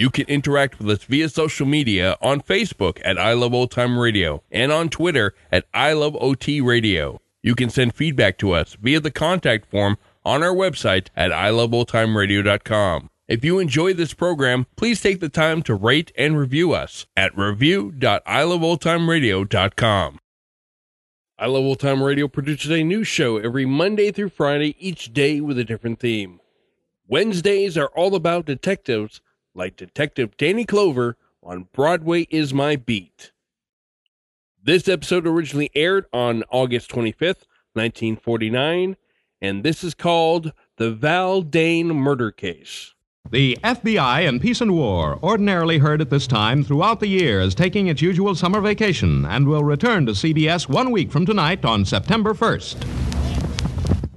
You can interact with us via social media on Facebook at I Love Old Time Radio and on Twitter at I Love OT Radio. You can send feedback to us via the contact form on our website at iloveoldtimeradio.com. If you enjoy this program, please take the time to rate and review us at review.iloveoldtimeradio.com. I Love Old Time Radio produces a new show every Monday through Friday, each day with a different theme. Wednesdays are all about detectives, like Detective Danny Clover on Broadway is My Beat. This episode originally aired on August 25th, 1949, and this is called The Val Dane Murder Case. The FBI in Peace and War, ordinarily heard at this time throughout the year, is taking its usual summer vacation and will return to CBS one week from tonight on September 1st.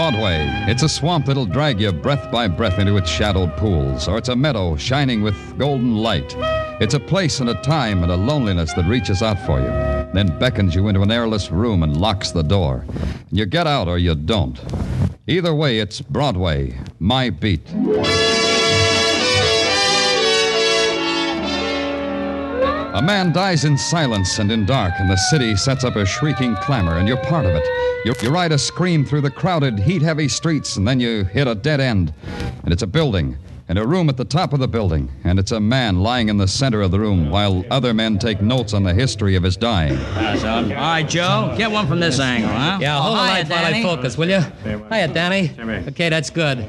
Broadway. It's a swamp that'll drag you breath by breath into its shadowed pools, or it's a meadow shining with golden light. It's a place and a time and a loneliness that reaches out for you, then beckons you into an airless room and locks the door. You get out or you don't. Either way, it's Broadway, my beat. A man dies in silence and in dark, and the city sets up a shrieking clamor, and you're part of it. You, you ride a scream through the crowded, heat heavy streets, and then you hit a dead end. And it's a building, and a room at the top of the building, and it's a man lying in the center of the room while other men take notes on the history of his dying. All right, Joe, get one from this angle, huh? Yeah, hold the Hiya, light while I focus, will you? Hiya, Danny. Okay, that's good.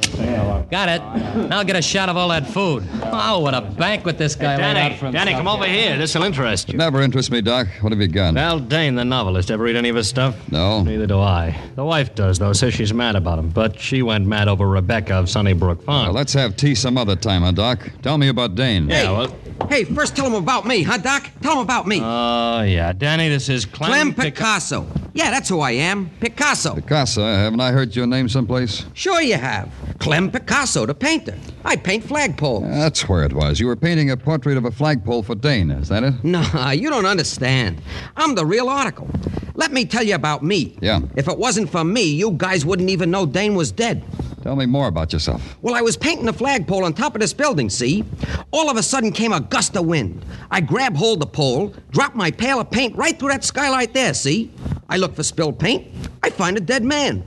Got it. Now get a shot of all that food. Oh, what a banquet this guy laid out Danny, for himself. Danny, come over here. This'll interest you. Never interests me, Doc. What have you got? Val Dane, the novelist. Ever read any of his stuff? No. Neither do I. The wife does, though. Says she's mad about him. But she went mad over Rebecca of Sunnybrook Farm. Well, let's have tea some other time, huh, Doc? Tell me about Dane. yeah, well. Hey, first tell him about me, huh, Doc? Tell him about me. Oh, yeah. Danny, this is Clem, Clem Pica- Picasso. Yeah, that's who I am. Picasso. Picasso, haven't I heard your name someplace? Sure you have. Clem Picasso, the painter. I paint flagpoles. That's where it was. You were painting a portrait of a flagpole for Dane, is that it? Nah, you don't understand. I'm the real article. Let me tell you about me. Yeah. If it wasn't for me, you guys wouldn't even know Dane was dead. Tell me more about yourself. Well, I was painting a flagpole on top of this building, see? All of a sudden came a gust of wind. I grab hold the pole, drop my pail of paint right through that skylight there, see? I look for spilled paint. I find a dead man.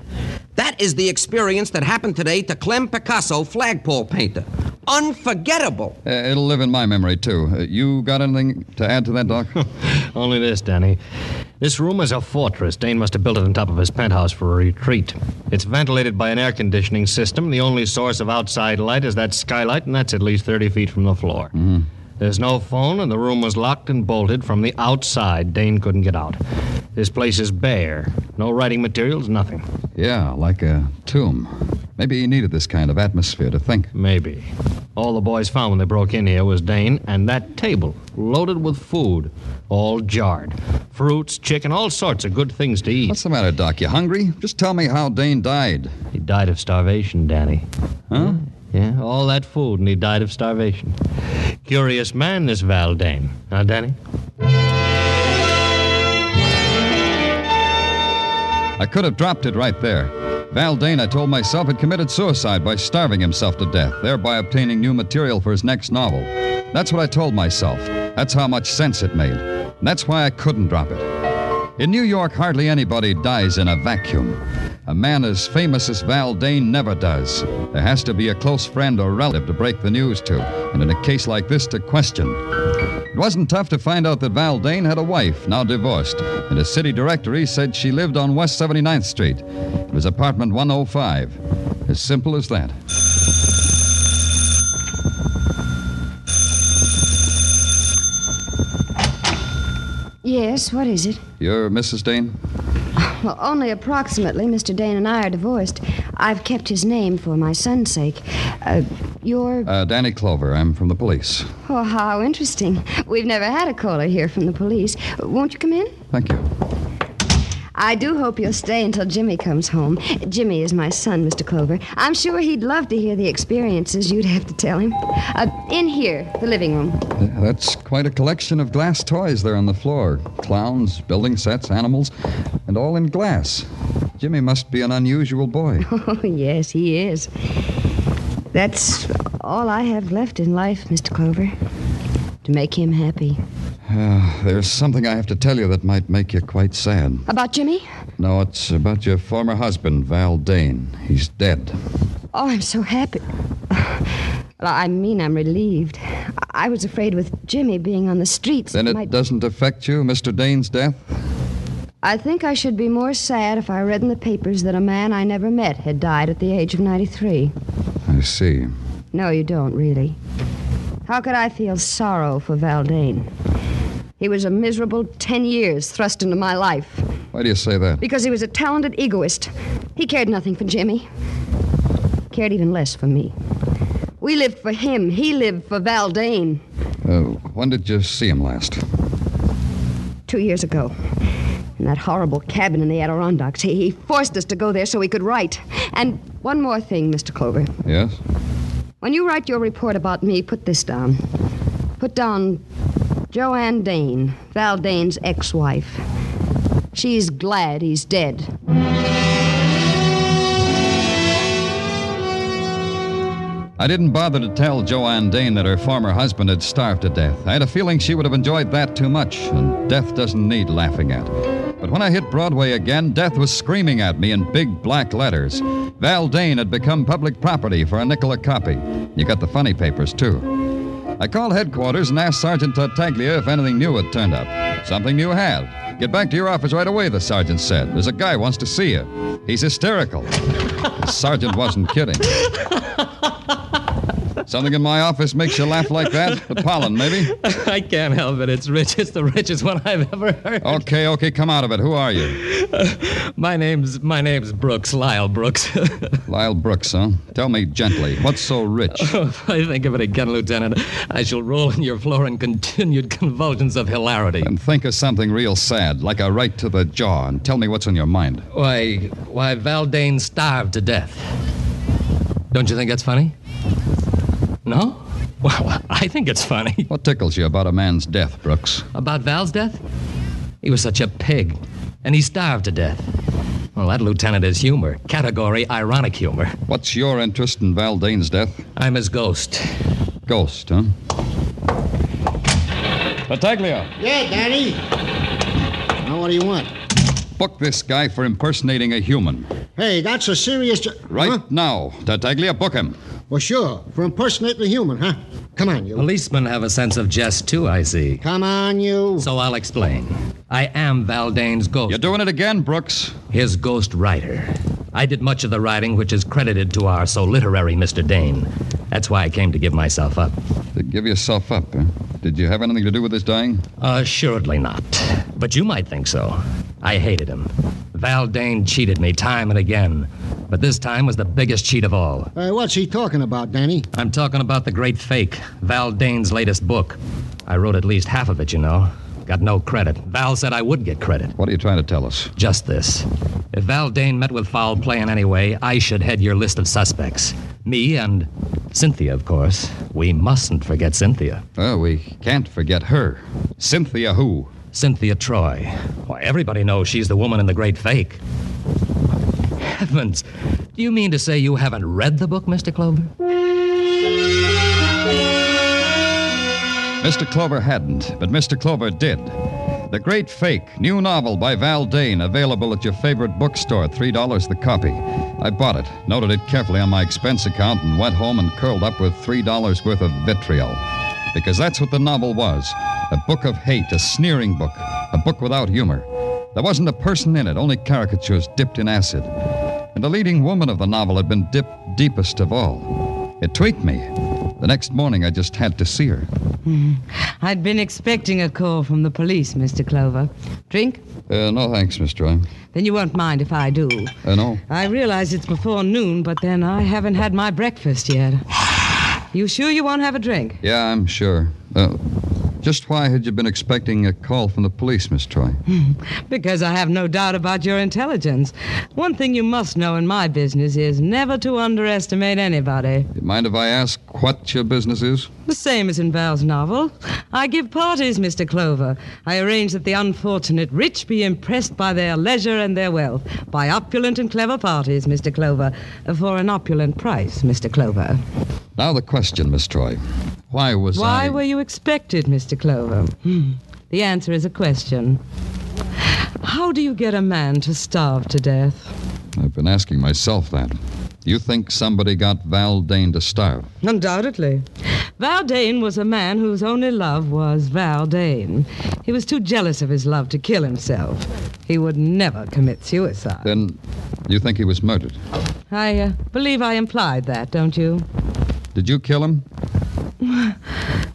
That is the experience that happened today to Clem Picasso, flagpole painter. Unforgettable. Uh, it'll live in my memory, too. Uh, you got anything to add to that, Doc? Only this, Danny. This room is a fortress. Dane must have built it on top of his penthouse for a retreat. It's ventilated by an air conditioning system. The only source of outside light is that skylight, and that's at least 30 feet from the floor. There's no phone, and the room was locked and bolted from the outside. Dane couldn't get out. This place is bare. No writing materials, nothing. yeah, like a tomb. Maybe he needed this kind of atmosphere to think. Maybe. All the boys found when they broke in here was Dane and that table, loaded with food, all jarred. Fruits, chicken, all sorts of good things to eat. What's the matter, Doc? You hungry? Just tell me how Dane died. He died of starvation, Danny. Huh? Yeah, all that food, and he died of starvation. Curious man, this Val Dane. Huh, Danny? I could have dropped it right there. Val Dane, I told myself, had committed suicide by starving himself to death, thereby obtaining new material for his next novel. That's what I told myself. That's how much sense it made. And that's why I couldn't drop it. In New York, hardly anybody dies in a vacuum. A man as famous as Val Dane never does. There has to be a close friend or relative to break the news to, and in a case like this, to question. It wasn't tough to find out that Val Dane had a wife, now divorced, and a city directory said she lived on West 79th Street. It was apartment 105. As simple as that. Yes, what is it? You're Mrs. Dane? Well, only approximately. Mr. Dane and I are divorced. I've kept his name for my son's sake. Uh, you're. Uh, Danny Clover. I'm from the police. Oh, how interesting. We've never had a caller here from the police. Won't you come in? Thank you. I do hope you'll stay until Jimmy comes home. Jimmy is my son, Mr. Clover. I'm sure he'd love to hear the experiences you'd have to tell him. Uh, in here, the living room. That's quite a collection of glass toys there on the floor clowns, building sets, animals, and all in glass. Jimmy must be an unusual boy. Oh, yes, he is. That's all I have left in life, Mr. Clover. To make him happy. Uh, there's something I have to tell you that might make you quite sad. About Jimmy? No, it's about your former husband, Val Dane. He's dead. Oh, I'm so happy. Well, I mean, I'm relieved. I was afraid with Jimmy being on the streets. Then it might- doesn't affect you, Mr. Dane's death? I think I should be more sad if I read in the papers that a man I never met had died at the age of 93. I see. No, you don't, really. How could I feel sorrow for Val Dane? He was a miserable 10 years thrust into my life Why do you say that? because he was a talented egoist. He cared nothing for Jimmy, cared even less for me. We lived for him, he lived for Val Dane. Uh, when did you see him last? Two years ago, in that horrible cabin in the Adirondacks, he, he forced us to go there so he could write. And one more thing, Mr. Clover. Yes? When you write your report about me, put this down. Put down Joanne Dane, Val Dane's ex wife. She's glad he's dead. I didn't bother to tell Joanne Dane that her former husband had starved to death. I had a feeling she would have enjoyed that too much, and death doesn't need laughing at. But when I hit Broadway again, death was screaming at me in big black letters. Val Dane had become public property for a nickel a copy. You got the funny papers, too. I called headquarters and asked Sergeant Tartaglia if anything new had turned up. Something new had. Get back to your office right away, the sergeant said. There's a guy wants to see you. He's hysterical. the sergeant wasn't kidding. Something in my office makes you laugh like that? The pollen, maybe? I can't help it. It's rich. It's the richest one I've ever heard. Okay, okay, come out of it. Who are you? My name's my name's Brooks, Lyle Brooks. Lyle Brooks, huh? Tell me gently, what's so rich? if I think of it again, Lieutenant, I shall roll on your floor in continued convulsions of hilarity. And think of something real sad, like a right to the jaw, and tell me what's on your mind. Why, why, Val Dane starved to death. Don't you think that's funny? No? Well, I think it's funny. What tickles you about a man's death, Brooks? About Val's death? He was such a pig, and he starved to death. Well, that lieutenant is humor. Category ironic humor. What's your interest in Val Dane's death? I'm his ghost. Ghost, huh? Tartaglia, Yeah, Danny. Now, what do you want? book this guy for impersonating a human. Hey, that's a serious. Jo- Right Huh? now. Tartaglia, book him. Well, sure. For impersonating a human, huh? Come on, you. Policemen have a sense of jest, too, I see. Come on, you. So I'll explain. I am Val Dane's ghost. You're doing it again, Brooks. his ghost writer. I did much of the writing which is credited to our so literary Mr. Dane. That's why I came to give myself up. To give yourself up, huh? Did you have anything to do with his dying? Assuredly not. But you might think so. I hated him. Val Dane cheated me time and again. But this time was the biggest cheat of all. Uh, what's he talking about, Danny? I'm talking about The Great Fake, Val Dane's latest book. I wrote at least half of it, you know. Got no credit. Val said I would get credit. What are you trying to tell us? Just this. If Val Dane met with foul play in any way, I should head your list of suspects. Me and Cynthia, of course. We mustn't forget Cynthia. Oh, we can't forget her. Cynthia who? Cynthia Troy. Why, everybody knows she's the woman in the great fake. Heavens. Do you mean to say you haven't read the book, Mr. Clover? Mr. Clover hadn't, but Mr. Clover did. The Great Fake, new novel by Val Dane, available at your favorite bookstore, $3 the copy. I bought it, noted it carefully on my expense account, and went home and curled up with $3 worth of vitriol. Because that's what the novel was a book of hate, a sneering book, a book without humor. There wasn't a person in it, only caricatures dipped in acid. And the leading woman of the novel had been dipped deepest of all. It tweaked me. The next morning, I just had to see her. I'd been expecting a call from the police, Mr. Clover. Drink? Uh, no thanks, Miss Troy. Then you won't mind if I do. Uh, no. I realize it's before noon, but then I haven't had my breakfast yet. You sure you won't have a drink? Yeah, I'm sure. Uh, just why had you been expecting a call from the police, Miss Troy? Because I have no doubt about your intelligence. One thing you must know in my business is never to underestimate anybody. You mind if I ask what your business is? The same as in Val's novel. I give parties, Mr. Clover. I arrange that the unfortunate rich be impressed by their leisure and their wealth, by opulent and clever parties, Mr. Clover, for an opulent price, Mr. Clover. Now the question, Miss Troy. Why was Why I... were you expected, Mr. Clover? Hmm. The answer is a question. How do you get a man to starve to death? I've been asking myself that. You think somebody got Val Dane to starve? Undoubtedly. Val Dane was a man whose only love was Val Dane. He was too jealous of his love to kill himself. He would never commit suicide. Then you think he was murdered? I uh, believe I implied that, don't you? Did you kill him?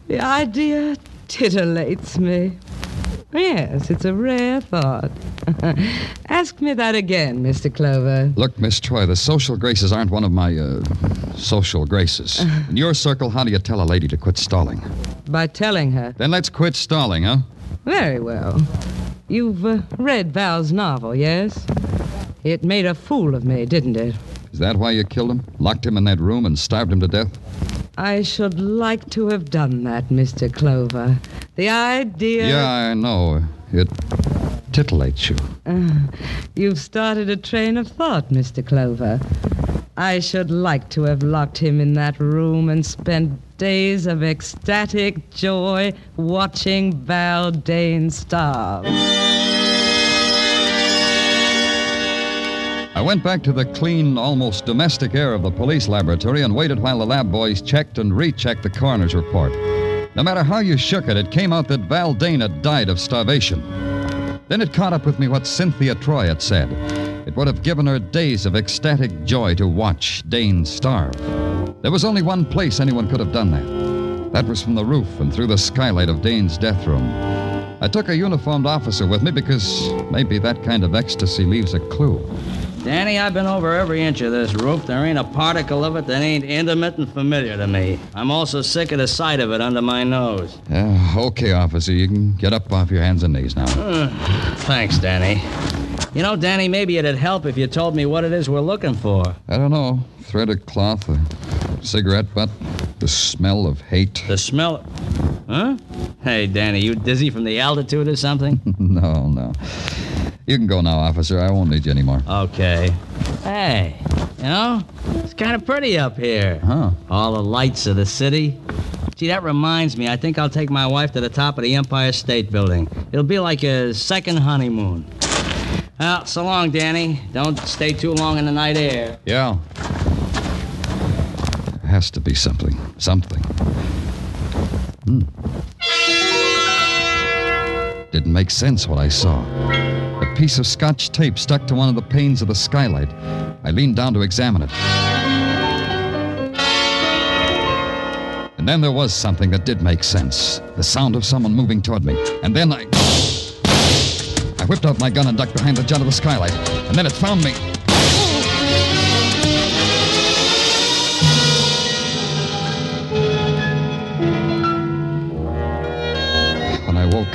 The idea titillates me. Yes, it's a rare thought. Ask me that again, Mr. Clover. Look, Miss Troy, the social graces aren't one of my, uh, social graces. In your circle, how do you tell a lady to quit stalling? By telling her. Then let's quit stalling, huh? Very well. You've uh, read Val's novel, yes? It made a fool of me, didn't it? Is that why you killed him? Locked him in that room and starved him to death? I should like to have done that, Mr. Clover. The idea. Yeah, I know. It titillates you. Uh, you've started a train of thought, Mr. Clover. I should like to have locked him in that room and spent days of ecstatic joy watching Val Dane starve. I went back to the clean, almost domestic air of the police laboratory and waited while the lab boys checked and rechecked the coroner's report. No matter how you shook it, it came out that Val Dane had died of starvation. Then it caught up with me what Cynthia Troy had said. It would have given her days of ecstatic joy to watch Dane starve. There was only one place anyone could have done that. That was from the roof and through the skylight of Dane's death room. I took a uniformed officer with me because maybe that kind of ecstasy leaves a clue. Danny, I've been over every inch of this roof. There ain't a particle of it that ain't intimate and familiar to me. I'm also sick of the sight of it under my nose. Uh, okay, officer, you can get up off your hands and knees now. Uh, thanks, Danny. You know, Danny, maybe it'd help if you told me what it is we're looking for. I don't know. thread Threaded cloth, a cigarette butt, the smell of hate. The smell. Huh? Hey, Danny, you dizzy from the altitude or something? no, no. You can go now, officer. I won't need you anymore. Okay. Hey, you know, it's kind of pretty up here. Huh? All the lights of the city. Gee, that reminds me. I think I'll take my wife to the top of the Empire State Building. It'll be like a second honeymoon. Well, so long, Danny. Don't stay too long in the night air. Yeah. There has to be something. Something. Hmm. Didn't make sense what I saw. Piece of scotch tape stuck to one of the panes of the skylight. I leaned down to examine it. And then there was something that did make sense the sound of someone moving toward me. And then I. I whipped out my gun and ducked behind the jut of the skylight. And then it found me.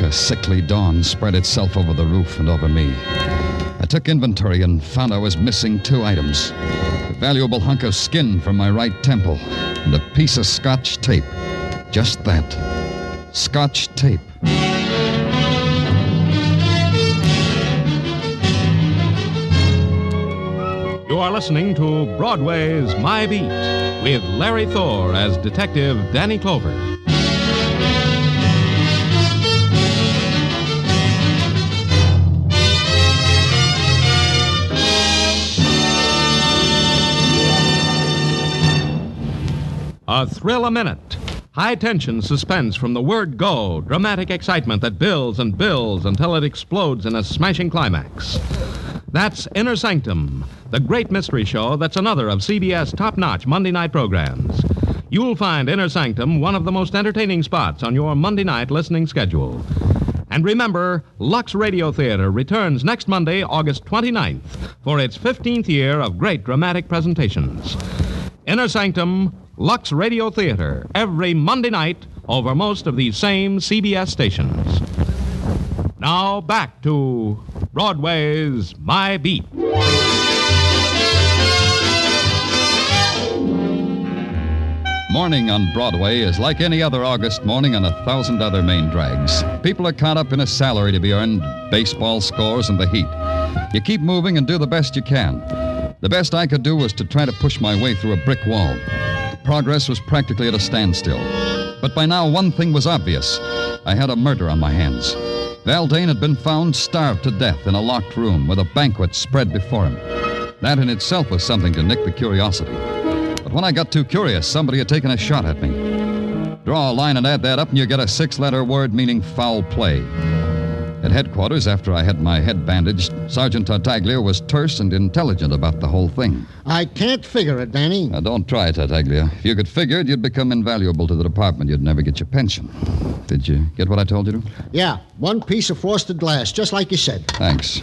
A sickly dawn spread itself over the roof and over me. I took inventory and found I was missing two items a valuable hunk of skin from my right temple and a piece of scotch tape. Just that. Scotch tape. You are listening to Broadway's My Beat with Larry Thor as Detective Danny Clover. A thrill a minute. High tension suspense from the word go. Dramatic excitement that builds and builds until it explodes in a smashing climax. That's Inner Sanctum, the great mystery show that's another of CBS top notch Monday night programs. You'll find Inner Sanctum one of the most entertaining spots on your Monday night listening schedule. And remember, Lux Radio Theater returns next Monday, August 29th, for its 15th year of great dramatic presentations. Inner Sanctum, Lux Radio Theater, every Monday night over most of these same CBS stations. Now back to Broadway's My Beat. Morning on Broadway is like any other August morning on a thousand other main drags. People are caught up in a salary to be earned, baseball scores, and the heat. You keep moving and do the best you can. The best I could do was to try to push my way through a brick wall. Progress was practically at a standstill. But by now, one thing was obvious I had a murder on my hands. Val Dane had been found starved to death in a locked room with a banquet spread before him. That in itself was something to nick the curiosity. But when I got too curious, somebody had taken a shot at me. Draw a line and add that up, and you get a six letter word meaning foul play. At headquarters, after I had my head bandaged, Sergeant Tartaglia was terse and intelligent about the whole thing. I can't figure it, Danny. Now, don't try, Tartaglia. If you could figure it, you'd become invaluable to the department. You'd never get your pension. Did you get what I told you to? Yeah, one piece of frosted glass, just like you said. Thanks.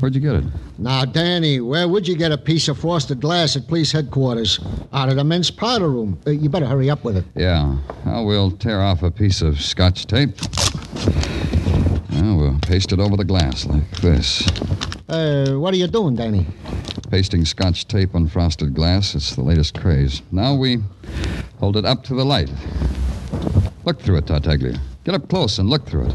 Where'd you get it? Now, Danny, where would you get a piece of frosted glass at police headquarters? Out of the men's powder room. Uh, you better hurry up with it. Yeah. Well, we'll tear off a piece of scotch tape. Well, we'll paste it over the glass like this. Uh, what are you doing, Danny? Pasting scotch tape on frosted glass. It's the latest craze. Now we hold it up to the light. Look through it, Tartaglia. Get up close and look through it.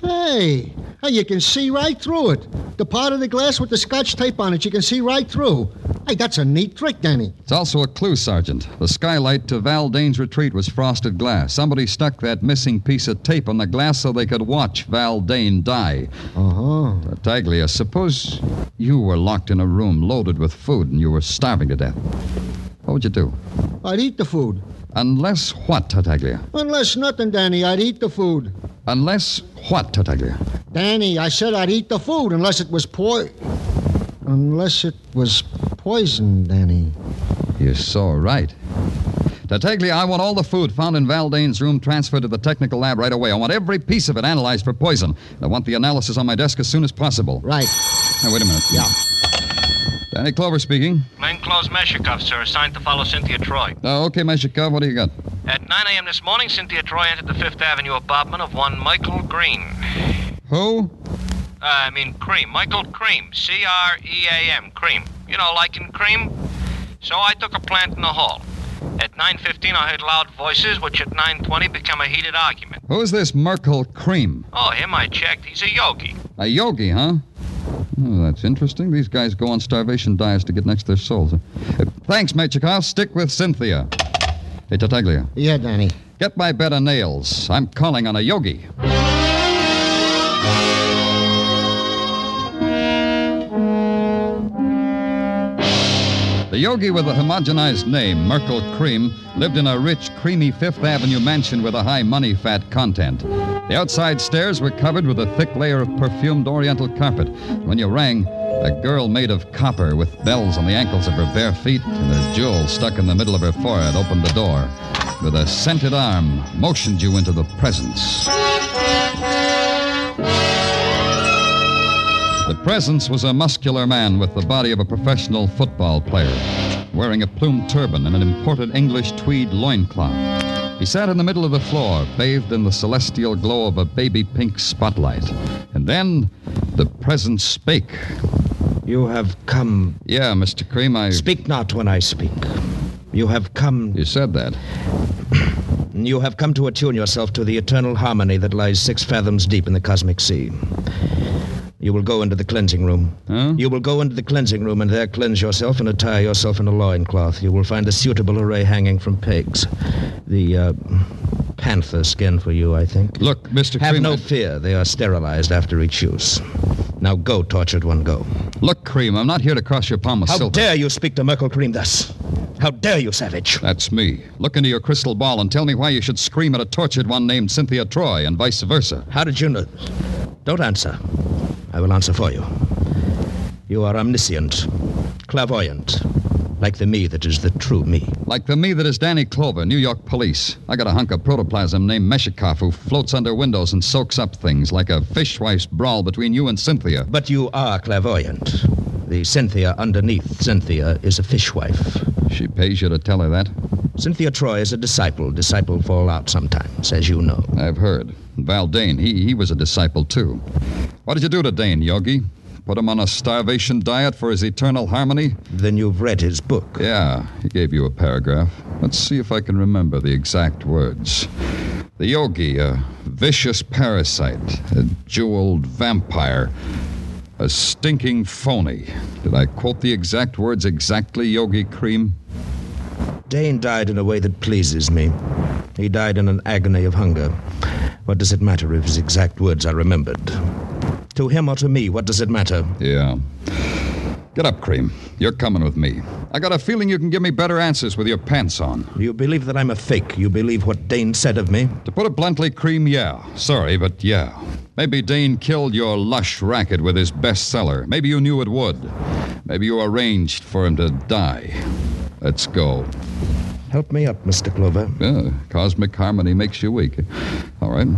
Hey, hey, you can see right through it. The part of the glass with the scotch tape on it, you can see right through. Hey, that's a neat trick, Danny. It's also a clue, Sergeant. The skylight to Val Dane's retreat was frosted glass. Somebody stuck that missing piece of tape on the glass so they could watch Val Dane die. Uh-huh. Tartaglia, suppose you were locked in a room loaded with food and you were starving to death. What would you do? I'd eat the food. Unless what, Tartaglia? Unless nothing, Danny, I'd eat the food. Unless what, Tartaglia? Danny, I said I'd eat the food unless it was po... Unless it was poison, Danny. You're so right. Tartaglia, I want all the food found in Val Dane's room transferred to the technical lab right away. I want every piece of it analyzed for poison. I want the analysis on my desk as soon as possible. Right. Now, wait a minute. Yeah. Danny Clover speaking. Plainclothes Meshikov, sir, assigned to follow Cynthia Troy. Oh, okay, Meshikov, what do you got? At 9 a.m. this morning, Cynthia Troy entered the Fifth Avenue apartment of one Michael Green. Who? Uh, I mean, Cream. Michael Cream. C R E A M. Cream. You know, like in cream? So I took a plant in the hall. At 9.15, I heard loud voices, which at 9.20 became a heated argument. Who's this Merkel Cream? Oh, him I checked. He's a yogi. A yogi, huh? That's interesting. These guys go on starvation diets to get next to their souls. Uh, thanks, Mechikov. Stick with Cynthia. Hey, Tartaglia. Yeah, Danny. Get my bed of nails. I'm calling on a yogi. The yogi with the homogenized name, Merkel Cream, lived in a rich, creamy Fifth Avenue mansion with a high money fat content. The outside stairs were covered with a thick layer of perfumed oriental carpet. When you rang, a girl made of copper with bells on the ankles of her bare feet and a jewel stuck in the middle of her forehead opened the door. With a scented arm, motioned you into the presence. The presence was a muscular man with the body of a professional football player, wearing a plumed turban and an imported English tweed loincloth. He sat in the middle of the floor, bathed in the celestial glow of a baby pink spotlight. And then the presence spake. You have come. Yeah, Mr. Cream, I. Speak not when I speak. You have come. You said that. You have come to attune yourself to the eternal harmony that lies six fathoms deep in the cosmic sea. You will go into the cleansing room. Huh? You will go into the cleansing room and there cleanse yourself and attire yourself in a loincloth. You will find a suitable array hanging from pegs. The uh, panther skin for you, I think. Look, Mr. Have no fear. They are sterilized after each use. Now go, tortured one, go. Look, Cream, I'm not here to cross your palm with silver. How silver. dare you speak to Merkel Cream thus? How dare you, savage? That's me. Look into your crystal ball and tell me why you should scream at a tortured one named Cynthia Troy and vice versa. How did you know? Don't answer. I will answer for you. You are omniscient, clairvoyant, like the me that is the true me. Like the me that is Danny Clover, New York police. I got a hunk of protoplasm named Meshikoff who floats under windows and soaks up things like a fishwife's brawl between you and Cynthia. But you are clairvoyant. The Cynthia underneath Cynthia is a fishwife. She pays you to tell her that? Cynthia Troy is a disciple. Disciple fall out sometimes, as you know. I've heard. Val Dane, he, he was a disciple too. What did you do to Dane, Yogi? Put him on a starvation diet for his eternal harmony? Then you've read his book. Yeah, he gave you a paragraph. Let's see if I can remember the exact words. The yogi, a vicious parasite, a jeweled vampire, a stinking phony. Did I quote the exact words exactly, Yogi Cream? Dane died in a way that pleases me. He died in an agony of hunger. What does it matter if his exact words are remembered? To him or to me, what does it matter? Yeah. Get up, Cream. You're coming with me. I got a feeling you can give me better answers with your pants on. You believe that I'm a fake. You believe what Dane said of me. To put it bluntly, Cream, yeah. Sorry, but yeah. Maybe Dane killed your lush racket with his bestseller. Maybe you knew it would. Maybe you arranged for him to die. Let's go. Help me up, Mr. Clover. Yeah, cosmic harmony makes you weak. All right.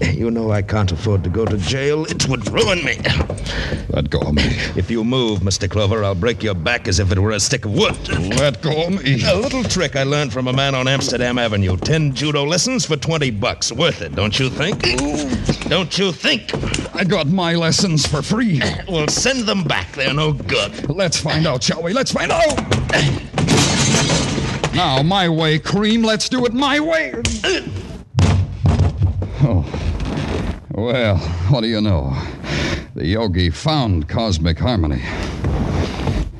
You know I can't afford to go to jail. It would ruin me. Let go of me. If you move, Mr. Clover, I'll break your back as if it were a stick of wood. Let go of me. A little trick I learned from a man on Amsterdam Avenue. Ten judo lessons for 20 bucks. Worth it, don't you think? Don't you think? I got my lessons for free. Well, send them back. They're no good. Let's find out, shall we? Let's find out. Now, my way, Cream. Let's do it my way. Oh. Well, what do you know? The yogi found cosmic harmony.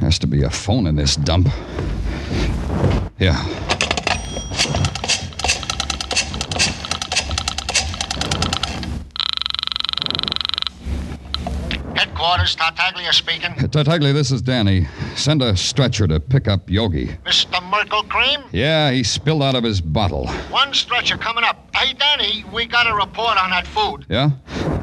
Has to be a phone in this dump. Yeah. Headquarters, Tartaglia speaking. Tartaglia, this is Danny. Send a stretcher to pick up Yogi. Mr. Merkel Cream? Yeah, he spilled out of his bottle. One stretcher coming up. Hey, Danny, we got a report on that food. Yeah?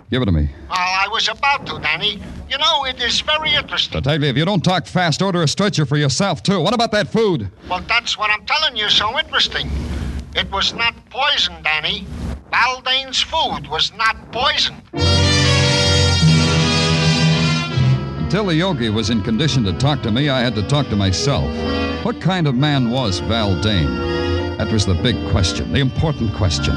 Give it to me. Well, I was about to, Danny. You know, it is very interesting. Tartaglia, if you don't talk fast, order a stretcher for yourself, too. What about that food? Well, that's what I'm telling you, so interesting. It was not poison, Danny. Val Dane's food was not poisoned. Until the yogi was in condition to talk to me, I had to talk to myself. What kind of man was Val Dane? That was the big question, the important question.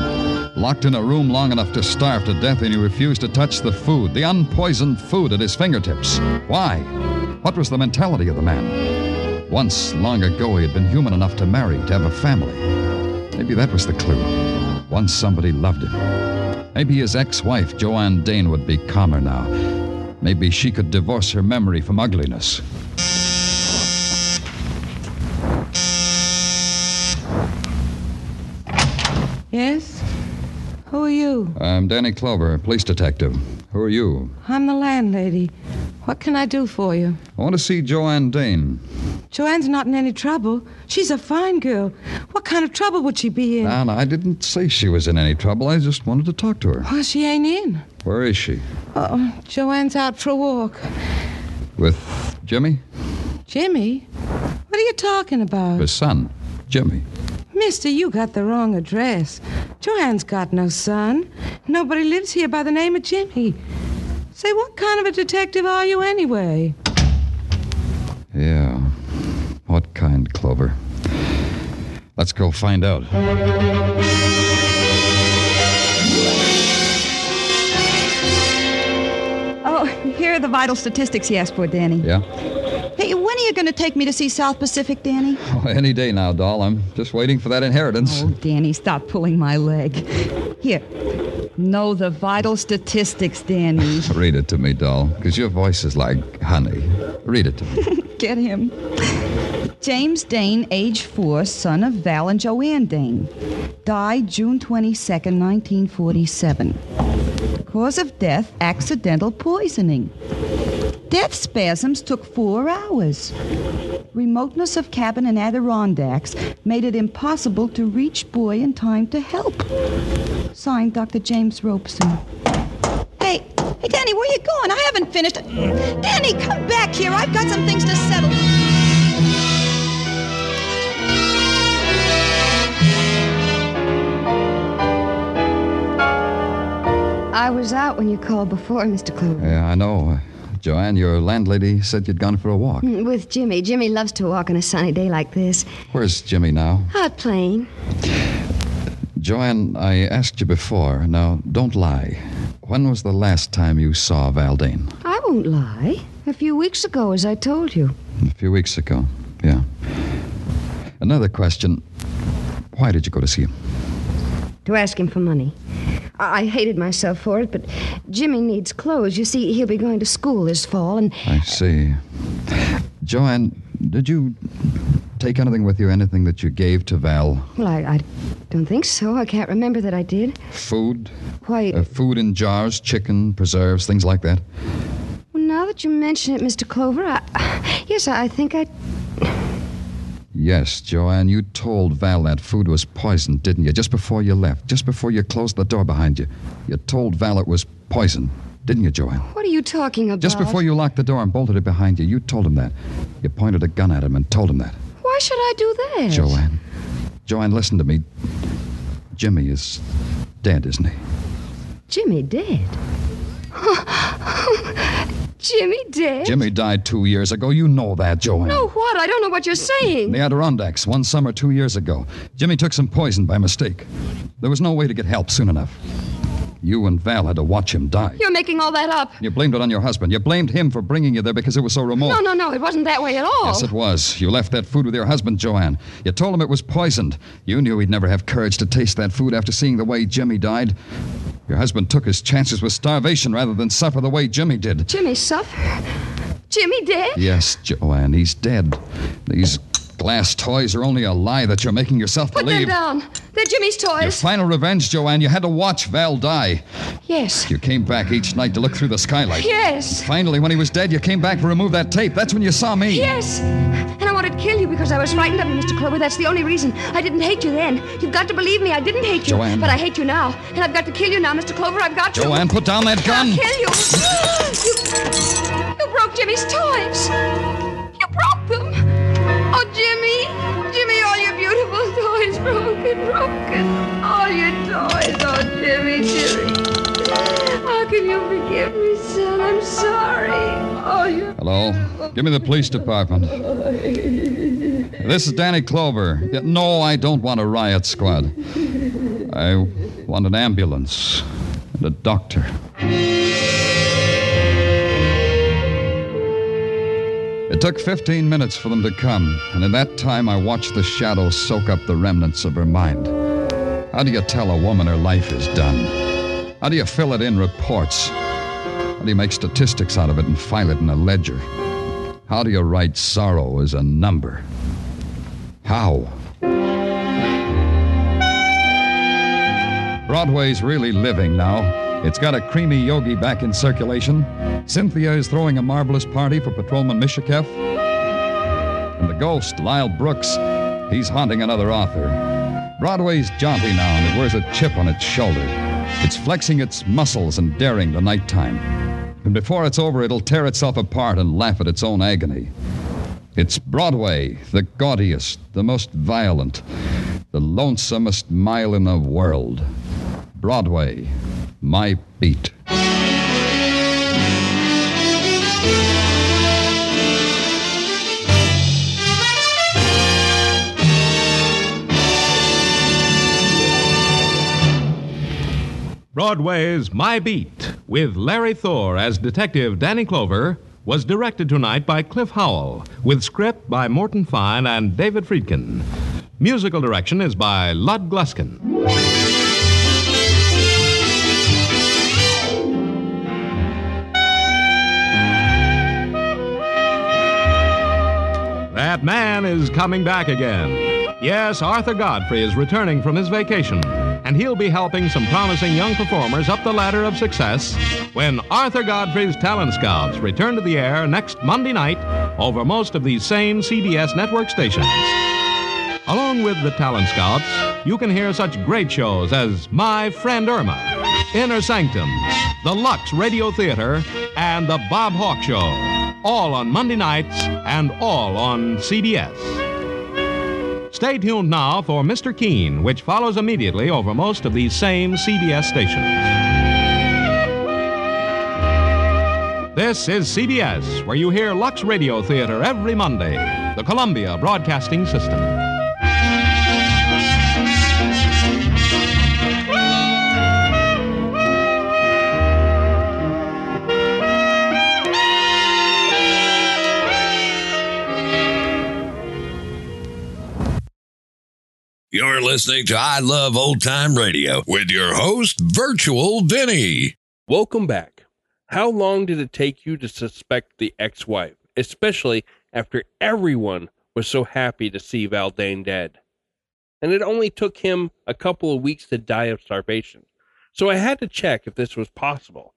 Locked in a room long enough to starve to death, and he refused to touch the food, the unpoisoned food at his fingertips. Why? What was the mentality of the man? Once, long ago, he had been human enough to marry, to have a family. Maybe that was the clue. Once somebody loved him. Maybe his ex wife, Joanne Dane, would be calmer now. Maybe she could divorce her memory from ugliness. Yes? Who are you? I'm Danny Clover, police detective. Who are you? I'm the landlady. What can I do for you? I want to see Joanne Dane. Joanne's not in any trouble. She's a fine girl. What kind of trouble would she be in? Now, now, I didn't say she was in any trouble. I just wanted to talk to her. Well, she ain't in. Where is she? Oh, Joanne's out for a walk. With Jimmy? Jimmy? What are you talking about? His son, Jimmy. Mister, you got the wrong address. Joanne's got no son. Nobody lives here by the name of Jimmy. Say, what kind of a detective are you anyway? Yeah. What kind, Clover? Let's go find out. Are the vital statistics he asked for, Danny. Yeah? Hey, when are you going to take me to see South Pacific, Danny? Oh, any day now, doll. I'm just waiting for that inheritance. Oh, Danny, stop pulling my leg. Here. Know the vital statistics, Danny. Read it to me, doll, because your voice is like honey. Read it to me. Get him. James Dane, age four, son of Val and Joanne Dane. Died June 22nd, 1947. Cause of death, accidental poisoning. Death spasms took four hours. Remoteness of cabin in Adirondacks made it impossible to reach boy in time to help. Signed, Dr. James Robeson. Hey, hey, Danny, where you going? I haven't finished. Danny, come back here. I've got some things to settle. I was out when you called before, Mr. Clover. Yeah, I know. Joanne, your landlady said you'd gone for a walk. Mm, With Jimmy. Jimmy loves to walk on a sunny day like this. Where's Jimmy now? Out playing. Joanne, I asked you before. Now, don't lie. When was the last time you saw Val Dane? I won't lie. A few weeks ago, as I told you. A few weeks ago. Yeah. Another question. Why did you go to see him? To ask him for money. I, I hated myself for it, but Jimmy needs clothes. You see, he'll be going to school this fall, and I see. Joanne, did you take anything with you, anything that you gave to Val? well, I, I don't think so. I can't remember that I did. Food? Why, Uh, food in jars, chicken, preserves, things like that? well, now that you mention it, Mr. Clover, I, yes, I think I. Yes, Joanne, you told Val that food was poisoned, didn't you? Just before you left, just before you closed the door behind you. You told Val it was poison, didn't you, Joanne? What are you talking about? Just before you locked the door and bolted it behind you, you told him that. You pointed a gun at him and told him that. Why should I do that? Joanne. Joanne, listen to me. Jimmy is dead, isn't he? Jimmy dead. Jimmy dead? Jimmy died two years ago. You know that, Joanne. No, what? I don't know what you're In saying. the Adirondacks, one summer two years ago. Jimmy took some poison by mistake. There was no way to get help soon enough. You and Val had to watch him die. You're making all that up. You blamed it on your husband. You blamed him for bringing you there because it was so remote. No, no, no. It wasn't that way at all. Yes, it was. You left that food with your husband, Joanne. You told him it was poisoned. You knew he'd never have courage to taste that food after seeing the way Jimmy died. Your husband took his chances with starvation rather than suffer the way Jimmy did. Jimmy suffer? Jimmy dead? Yes, Joanne, he's dead. These glass toys are only a lie that you're making yourself believe. Put them down. They're Jimmy's toys. Your final revenge, Joanne, you had to watch Val die. Yes. You came back each night to look through the skylight. Yes. Finally, when he was dead, you came back to remove that tape. That's when you saw me. Yes. And I wanted to kill you because I was frightened of you, Mr. Clover. That's the only reason. I didn't hate you then. You've got to believe me. I didn't hate you. Joanne. But I hate you now. And I've got to kill you now, Mr. Clover. I've got to. Joanne, put down that gun. I'll kill you. you. You broke Jimmy's toys. Broken. All your toys. Oh, Jimmy, Jimmy. How can you forgive me, son? I'm sorry. Oh, you. Hello? Give me the police department. This is Danny Clover. No, I don't want a riot squad. I want an ambulance and a doctor. It took 15 minutes for them to come, and in that time I watched the shadow soak up the remnants of her mind. How do you tell a woman her life is done? How do you fill it in reports? How do you make statistics out of it and file it in a ledger? How do you write sorrow as a number? How? Broadway's really living now. It's got a creamy yogi back in circulation. Cynthia is throwing a marvelous party for Patrolman Mishikev. And the ghost, Lyle Brooks, he's haunting another author. Broadway's jaunty now, and it wears a chip on its shoulder. It's flexing its muscles and daring the nighttime. And before it's over, it'll tear itself apart and laugh at its own agony. It's Broadway, the gaudiest, the most violent, the lonesomest mile in the world. Broadway, my beat. Broadway's My Beat, with Larry Thor as Detective Danny Clover, was directed tonight by Cliff Howell, with script by Morton Fine and David Friedkin. Musical direction is by Lud Gluskin. That man is coming back again. Yes, Arthur Godfrey is returning from his vacation, and he'll be helping some promising young performers up the ladder of success when Arthur Godfrey's Talent Scouts return to the air next Monday night over most of these same CBS network stations. Along with the Talent Scouts, you can hear such great shows as My Friend Irma, Inner Sanctum, The Lux Radio Theater, and The Bob Hawk Show, all on Monday nights and all on CBS. Stay tuned now for Mr. Keen, which follows immediately over most of these same CBS stations. This is CBS, where you hear Lux Radio Theater every Monday, the Columbia Broadcasting System. You're listening to I Love Old Time Radio with your host, Virtual Vinny. Welcome back. How long did it take you to suspect the ex wife, especially after everyone was so happy to see Val Dane dead? And it only took him a couple of weeks to die of starvation. So I had to check if this was possible.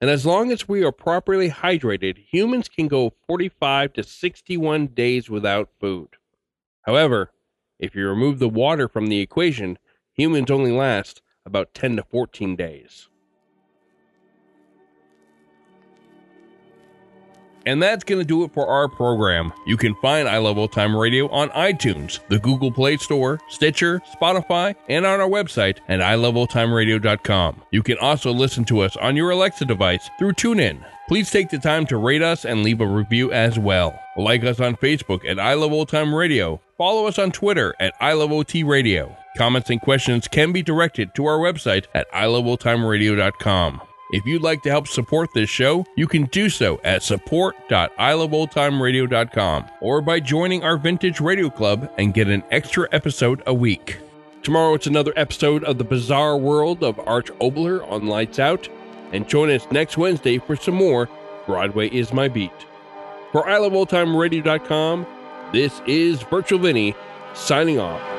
And as long as we are properly hydrated, humans can go 45 to 61 days without food. However, if you remove the water from the equation, humans only last about 10 to 14 days. And that's going to do it for our program. You can find I Love Old Time Radio on iTunes, the Google Play Store, Stitcher, Spotify, and on our website at iloveoldtimeradio.com. You can also listen to us on your Alexa device through TuneIn. Please take the time to rate us and leave a review as well. Like us on Facebook at I Love Old Time Radio. Follow us on Twitter at I Love OT Radio. Comments and questions can be directed to our website at iloveoldtimeradio.com. If you'd like to help support this show, you can do so at support.iloveoldtimeradio.com or by joining our Vintage Radio Club and get an extra episode a week. Tomorrow it's another episode of the bizarre world of Arch Oboler on Lights Out, and join us next Wednesday for some more Broadway is My Beat. For iloveoldtimeradio.com, this is Virtual Vinny signing off.